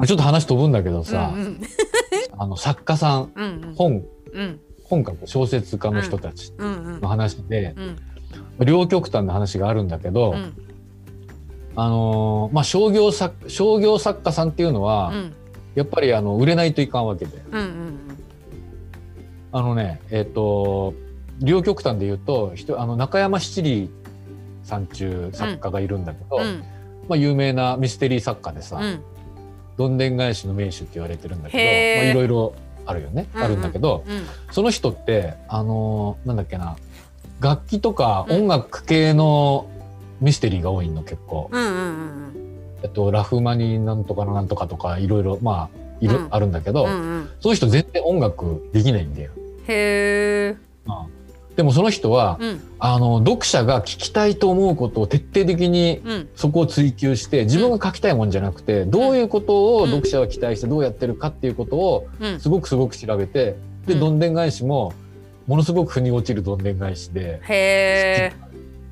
まあちょっと話飛ぶんだけどさ、うんうん。あの作家さんうんうん。本うん。本書く小説家の人たちうんうん。の話で、うん。両極端な話があるんだけど、うん。あのーまあ商業作商業作家さんっていうのは、うん。やっぱりあの売れないといかんわけで。うんうんあのねえっ、と両極端で言うと人あの中山七里さん中作家がいるんだけど、うん。まあ、有名なミステリー作家でさ、うんどんでん返しの名手って言われてるんだけどいろいろあるよね、うんあるんだけどうん。その人ってあのーなんだっけな楽器とかうん。音楽系のミステリーが多いの結構、うんうんうんえっと、ラフマニなんとかのなんとかとかいろいろまあいろ、うん。あるんだけど、うんうん。その人全然音楽できないんだよ。へえでもその人は、うん。あの読者が聞きたいと思うことを徹底的にうん。そこを追求して自分が書きたいもんじゃなくてどういうことを読者は期待してどうやってるかっていうことをうん。すごくすごく調べてでうん。どんでん返しもものすごく腑に落ちるどんでん返しで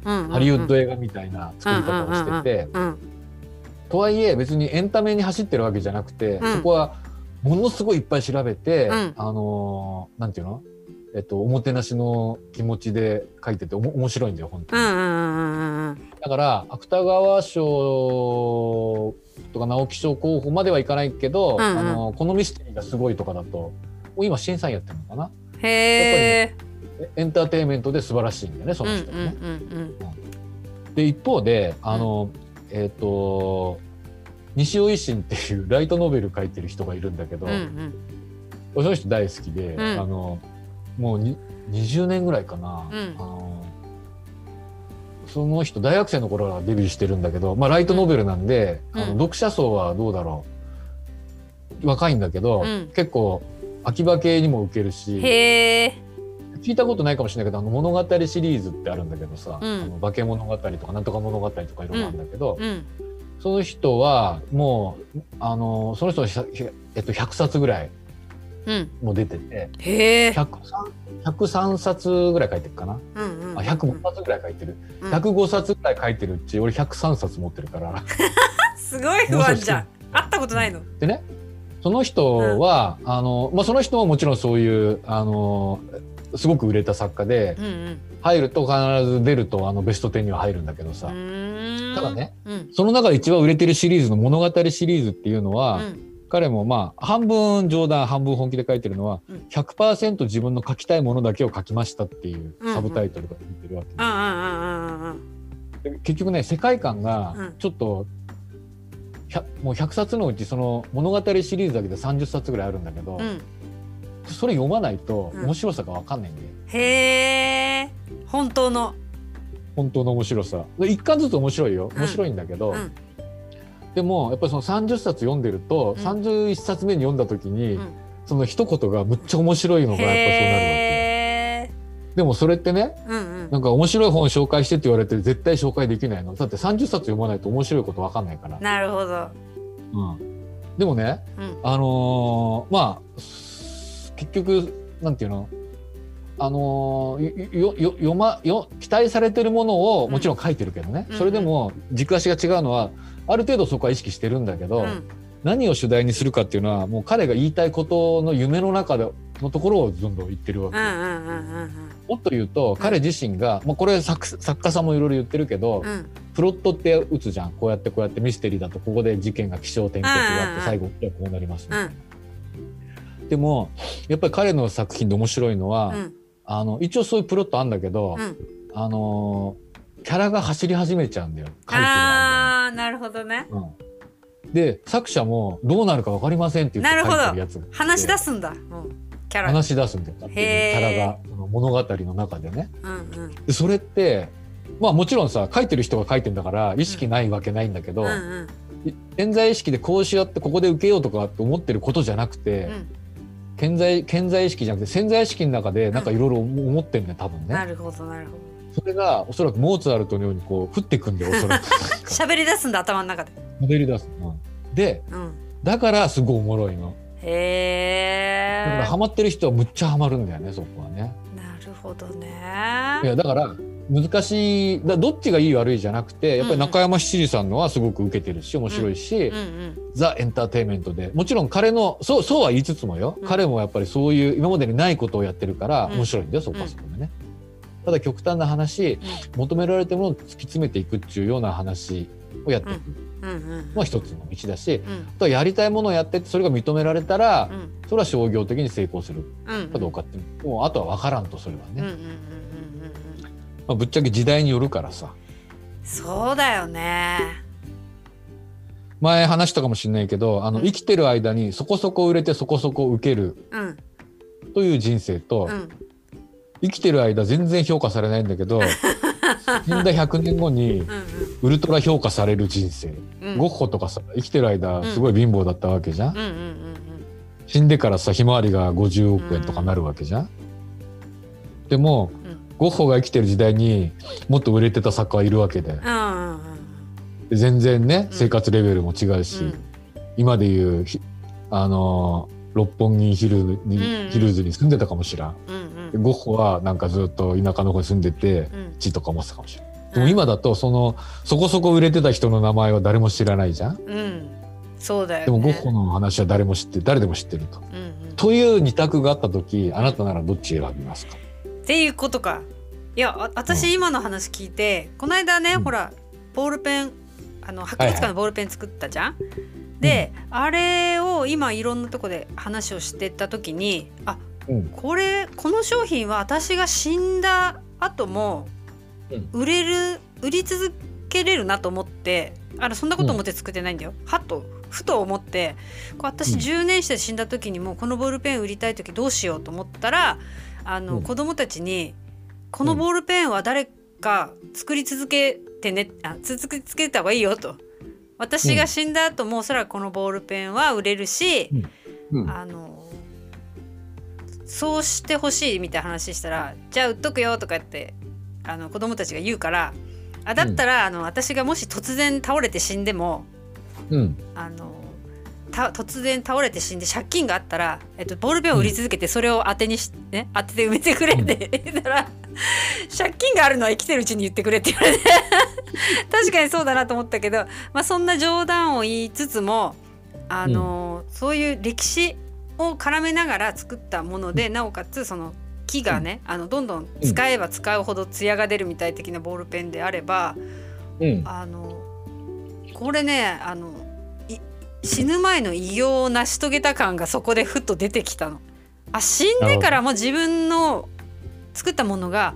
うんハリウッド映画みたいな作り方をしててうん。とはいえ別にエンタメに走ってるわけじゃなくてうん。そこはものすごいいっぱい調べてうん。あのーなんていうの？えっと、おもてなしの気持ちで書いてておも面白いんだよ本当に。うんうんうんうんだから芥川賞とか直木賞候補まではいかないけど、うんうん。あのこのミステリーがすごいとかだと今審査員やってるのかな。へええエンターテインメントで素晴らしいんだよねそうんうんの人はね。うん。で一方であの、えっ、と西尾維新っていうライトノベル書いてる人がいるんだけど、うんうん。その人大好きで、ん。あのもうに20年ぐらいかな、うん。あのその人大学生の頃からデビューしてるんだけど、まあ、ライトノベルなんで、うん。あの読者層はどうだろう。若いんだけど、うん。結構秋葉系にも受けるし聞いたことないかもしれないけどあの物語シリーズってあるんだけどさ、うん。あの化け物語とかなんとか物語とかいろいろあるんだけど、うん。その人はもうあのその人はひゃひゃえっと、100冊ぐらいうんも出ててへえ。103, 103冊ぐらい書いてるかな、うんうん。あ105冊ぐらい書いてる、うん。105冊ぐらい書いてるうち俺103冊持ってるから。すごい不安じゃん。会ったことないの？でねその人は、あのまあ、その人ももちろんそういうあのすごく売れた作家でうんうん。入ると必ず出るとあのベスト10には入るんだけどさ、ただねうん。その中で一番売れてるシリーズの物語シリーズっていうのは、うん彼もまあ半分冗談半分本気で書いてるのは、うん。100%自分の書きたいものだけを書きましたっていうサブタイトルが出てるわけ、うんうんうんうんうんで結局ね世界観がうん。ちょっと、100もう100冊のうちその物語シリーズだけで30冊ぐらいあるんだけど、うん。それ読まないとうん。面白さが分かんないんで、へえ。本当の。本当の面白さ。で一巻ずつ面白いよ。面白いんだけど、うんでもやっぱりその30冊読んでると、うん。31冊目に読んだ時に、うん。その一言がむっちゃ面白いのがやっぱそうなるわけ。でもそれってねうんうん。なんか面白い本紹介してって言われて絶対紹介できないの。だって30冊読まないと面白いこと分かんないから、なるほど。うん、でもねうん。あのーまあす結局なんていうの？あのーよよ読まよ期待されてるものをもちろん書いてるけどね、うんそれでも軸足が違うのはある程度そこは意識してるんだけど、うん何を主題にするかっていうのはもう彼が言いたいことの夢の中でのところをどんどん言ってるわけ、もっと言うと彼自身が、まあ、これ作作家さんもいろいろ言ってるけど、うんプロットって打つじゃんこうやってこうやってミステリーだとここで事件が起承転結があって最後じゃあこうなります、うんでもやっぱり彼の作品で面白いのは、うんあの一応そういうプロットあるんだけど、うん。あのキャラが走り始めちゃうんだよ。ああなるほどね。にうん。で作者もどうなるか分かりませんって言って書いてるやつ話し出すんだ、うん、キャラ話し出すんだよ。キャラが物語の中でね。うんうん。でそれってまあもちろんさ書いてる人が書いてんだから意識ないわけないんだけど、うんうん。潜在意識でこうしようってここで受けようとかって思ってることじゃなくて、うん潜在潜在意識じゃなくて潜在意識の中でなんかいろいろ思ってんね多分ね。なるほどなるほどそれがおそらくモーツァルトのようにこう降ってくんだよ おそらく。喋り出すんだ頭の中で滑り出すの。でうんだからすごいおもろいの。へえだからハマってる人はむっちゃハマるんだよねそこはね。なるほどねいやだから難しいだどっちがいい悪いじゃなくてやっぱり中山七里さんのはすごく受けてるし面白いし、うんうんザ・エンターテインメントでもちろん彼のそうそうは言いつつもよ、うん。彼もやっぱりそういう今までにないことをやってるからうん。面白いんだよ、そこはそこでね。ただ極端な話求められてるものを突き詰めていくっていうような話をやっていくうんうんのは一つの道だし、うん。あとはやりたいものをやってそれが認められたら、うん。それは商業的に成功するうんかどうかってもうあとは分からんとそれはね、うんうんうんうんうんうんまあ、ぶっちゃけ時代によるからさ。そうだよね。前話したかもしれないけどあのうん。生きてる間にそこそこ売れてそこそこ受ける。うん。という人生と、うん。生きてる間全然評価されないんだけど 死んだ100年後にうんウルトラ評価される人生、うん。うんゴッホとかさ生きてる間すごい貧乏だったわけじゃん、うんうんうん死んでからさひまわりが50億円とかなるわけじゃん、でもうんゴッホが生きてる時代にもっと売れてた作家はいるわけで。うんうんうんで全然ねうん。生活レベルも違うし、うん。今でいうひあのー六本木ヒルに、うんヒルズに住んでたかもしらん。うんでゴッホはなんかずっと田舎の方に住んでてうん。地とか持ってたかもしれないでも今だとそのそこそこ売れてた人の名前は誰も知らないじゃん。うん。そうだよね。でもゴッホの話は誰も知って誰でも知ってると。うんうん。という二択があった時あなたならどっち選びますか？っていうことか。いやあ私今の話聞いて、この間ね、うん。ほらボールペンあの博物館のボールペン作ったじゃん、で、あれを今いろんなとこで話をしてた時にあうん。これこの商品は私が死んだ後もうん。売れる売り続けれるなと思ってあのそんなこと思って作ってないんだよ。はっとふと思ってこう私うん。10年して死んだ時にもうこのボールペン売りたい時どうしようと思ったらあの、うん。子供たちに「このボールペンは誰か作り続けてねあ続け続けた方がいいよ」と。私が死んだ後もおそらくこのボールペンは売れるし、うん。あのそうしてほしいみたいな話したら「じゃあ売っとくよ」とか言ってあの子供たちが言うからあだったら、あの私がもし突然倒れて死んでもうん。あのた突然倒れて死んで借金があったら、えっと、ボールペンを売り続けてそれを当てにし、ね、当てて埋めてくれって言ったら借金があるのは生きてるうちに言ってくれって言われて。確かにそうだなと思ったけど、まあ、そんな冗談を言いつつもあの、そういう歴史を絡めながら作ったもので、なおかつその木がね、あのどんどん使えば使うほど艶が出るみたい的なボールペンであれば、うん。あのこれねあのい死ぬ前の偉業を成し遂げた感がそこでふっと出てきたの。あ死んでからも自分の作ったものが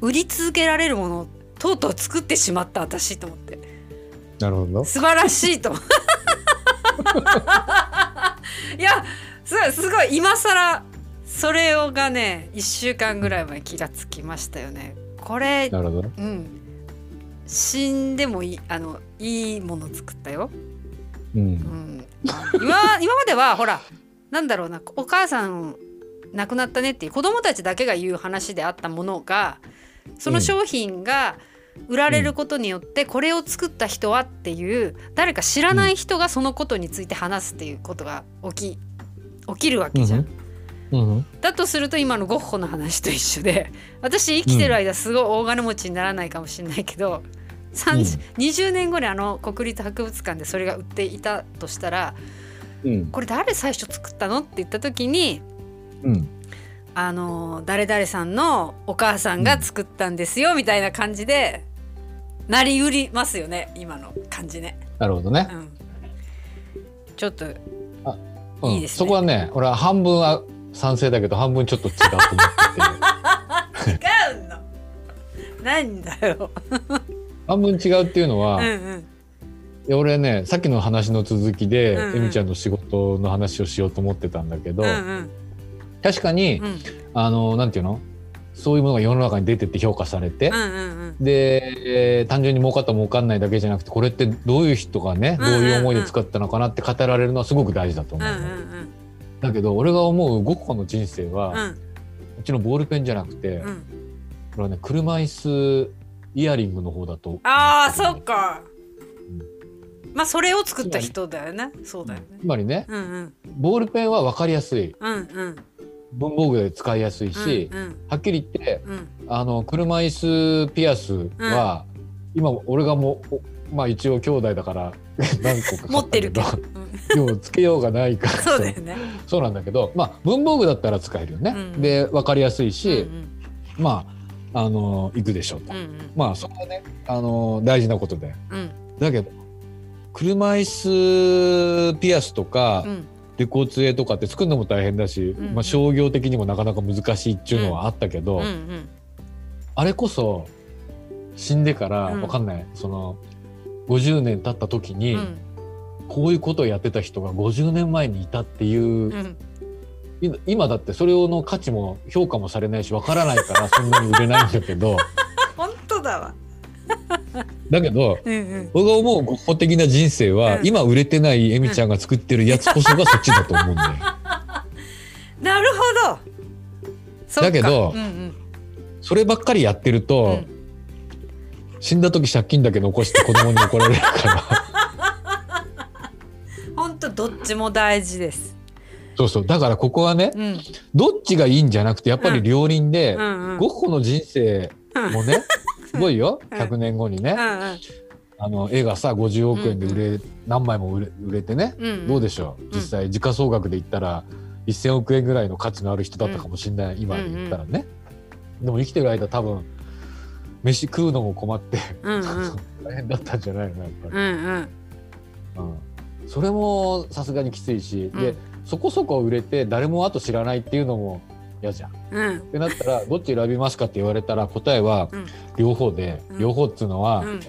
売り続けられるものをとうとう作ってしまった私と思ってなるほど素晴らしいといやすごいすごい今更それをがね1週間ぐらい前に気がつきましたよね。これなるほどうん死んでもいいあのいいもの作ったよ。ううん。ん、今今まではほらなんだろうなお母さん亡くなったねっていう子供たちだけが言う話であったものがその商品が売られることによってこれを作った人はっていう誰か知らない人がそのことについて話すっていうことが起き起きるわけじゃん。うんうん。だとすると今のゴッホの話と一緒で私生きてる間すごい大金持ちにならないかもしれないけど、30 20年後にあの国立博物館でそれが売っていたとしたらうん。これ誰最初作ったのって言った時にうん。あの誰々さんのお母さんが作ったんですよみたいな感じでなりうりますよね今の感じね。なるほどね。う、ん、ちょっとうん。いいですね。そこはね俺は半分は賛成だけど半分ちょっと違うと思ってて。違うの。なんだよ。半分違うっていうのは、いうんうん。や俺ねさっきの話の続きで、うんうん。えみちゃんの仕事の話をしようと思ってたんだけど、うんうん。確かに、うん。あのなんていうの？そういうものが世の中に出てって評価されて、うんうんうん。で、えー単純に儲かった儲かんないだけじゃなくてこれってどういう人がね、うんうんうん。どういう思いで使ったのかなって語られるのはすごく大事だと思う、うんうんだけど俺が思うゴッホの人生は、うん。うんうちのボールペンじゃなくて、こうん。れはね車椅子イヤリングの方だと。ああそっか。まあそれを作った人だよね。そうだよね。つまりねうんうん。ボールペンは分かりやすい。うんうん。文房具で使いやすいし、うんはっきり言ってうん。あの車椅子ピアスは、今俺がもうおまあ一応兄弟だから 何個か持ってるけど、う んでもつけようがないから そうだよね。そうなんだけどまあ文房具だったら使えるよね。うんで分かりやすいし、うん。まああの行くでしょうと。うんうん。まあそこはねあの大事なことで。うん。だけど車椅子ピアスとか、うん。レコーツエとかって作るのも大変だし、うんまあ、商業的にもなかなか難しいっていうのはあったけど、うんうん。あれこそ死んでからうん。わかんない、その50年経った時に、うん。こういうことをやってた人が50年前にいたっていう、今だってそれの価値も評価もされないしわからないから そんなに売れないんだけど本当だわ。だけどうんうん僕が思うゴッホ的な人生は、うん今売れてないエミちゃんが作ってるやつこそがそっちだと思うんだよ。なるほど。だけどうんうんそればっかりやってると、うん死んだ時借金だけ残して子供に怒られるから 本当どっちも大事です。そうそう。だからここはねうん。どっちがいいんじゃなくてやっぱり両輪で、うんうん。ゴッホの人生もねすごいよ。うん。100年後にね、うんうん。あの絵がさ50億円で売れ、何枚も売れ売れてね、うんどうでしょう？実際時価総額で言ったら1,000億円ぐらいの価値のある人だったかもしれない、今で言ったらね、でも生きてる間多分飯食うのも困ってうんうん。大変だったんじゃないのやっぱり、うんうん。うん。それもさすがにきついし、でうんそこそこ売れて誰も後知らないっていうのも嫌じゃん。うん。ってなったらどっち選びますかって言われたら答えはうん。両方で、うん。両方っつうのは、うん。ど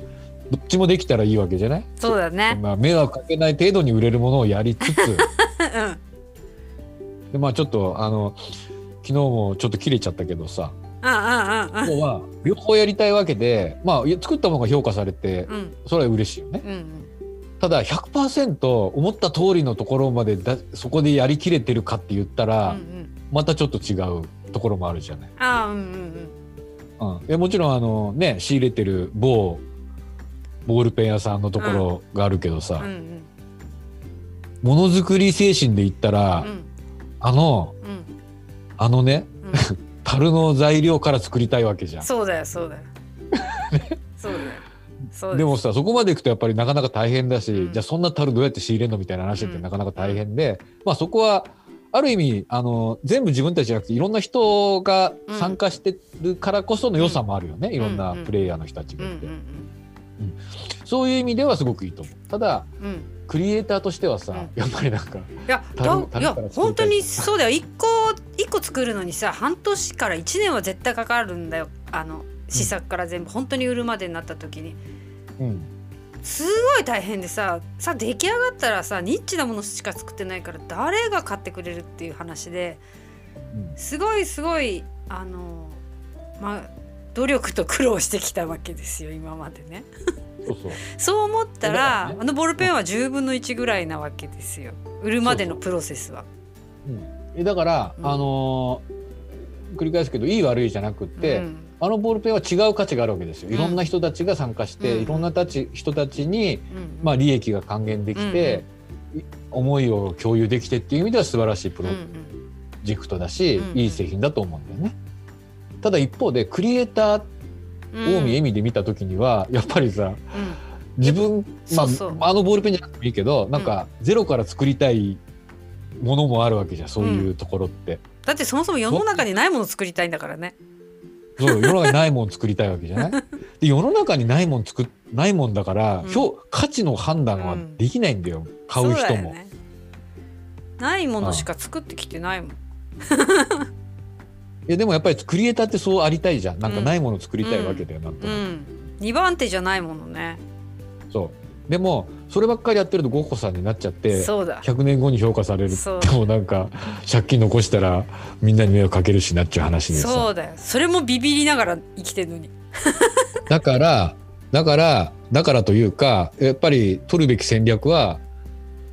っちもできたらいいわけじゃない？そうだね。まあ、迷惑かけない程度に売れるものをやりつつ。うん。でまあちょっとあの昨日もちょっと切れちゃったけどさ。うんうんうん要は両方やりたいわけでまあ作ったものが評価されてうん。それは嬉しいよね。うんただ100%思った通りのところまでだそこでやりきれてるかって言ったうんうら、んまたちょっと違うところもあるじゃない。あーうんうんうん、いやもちろんあのね仕入れてる某ボールペン屋さんのところがあるけどさ、うんうんものづくり精神で言ったら、うんあのうんあのねうん 樽の材料から作りたいわけじゃん。そうだよそうだよ。そうだよ。そうすでもさそこまでいくとやっぱりなかなか大変だし、うん。じゃあそんな樽どうやって仕入れるのみたいな話ってうん。なかなか大変で、まあそこはある意味あの全部自分たちじゃなくていろんな人が参加してるからこその良さもあるよね、いろんなプレイヤーの人たちがいて、うんうんそういう意味ではすごくいいと思う。ただうん。うん。クリエイターとしてはさ、うん。やっぱりなんかいやいや本当にそうだよ。一個一個作るのにさ半年から一年は絶対かかるんだよ。あの試作から全部、本当に売るまでになった時にうん。すごい大変でささ出来上がったらさニッチなものしか作ってないから誰が買ってくれるっていう話でうん。すごいすごいあのまあ努力と苦労してきたわけですよ今までね。そうそう。そう思っただら、ね。あのボールペンは10分の1ぐらいなわけですよ。売るまでのプロセスは。うん。えだから、うん。あのー繰り返すけどいい悪いじゃなくって、うんあのボールペンは違う価値があるわけですよ。いろんな人たちが参加して、うん。いろんなたち人たちに、うんまあ、利益が還元できて、い思いを共有できてっていう意味では素晴らしいプロジェクトだし、うんいい製品だと思うんだよね。ただ一方でクリエイターうん近江恵美で見た時にはやっぱりさうん。自分、まあ、あのボールペンじゃなくてもいいけどなんかゼロから作りたいものもあるわけじゃんそういうところって。だってそもそも世の中にないものを作りたいんだからね。そう世の中にないもん作りたいわけじゃない？で世の中にないもん作っないもんだから、うん。評価値の判断はできないんだよ、買う人も。ね。ないものしか作ってきてないもん。いやでもやっぱりクリエイターってそうありたいじゃん。なんかうん。ないもの作りたいわけだよ、なんとなく。うん。二番手じゃないものね。そうでもそればっかりやってるとゴッホさんになっちゃってそうだ。100年後に評価されるでもなんか借金残したらみんなに迷惑かけるしなっちゃう話でそさうだよ。それもビビりながら生きてるのに。だからだからだからというかやっぱり取るべき戦略は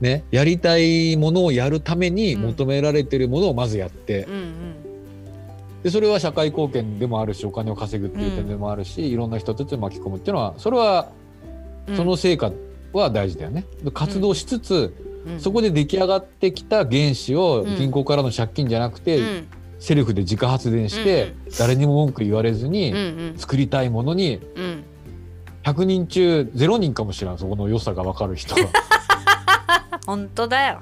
ねやりたいものをやるために求められてるものをまずやって、うんうん。でそれは社会貢献でもあるしお金を稼ぐっていう点でもあるし、いろんな人たちを巻き込むっていうのはそれはうんその成果は大事だよね。で活動しつつ、うん。そこで出来上がってきた原資をうん。銀行からの借金じゃなくて、うん。セルフで自家発電して、誰にも文句言われずに作りたいものにうん。100人中0人かもしれんそこの良さが分かる人は。本当だよ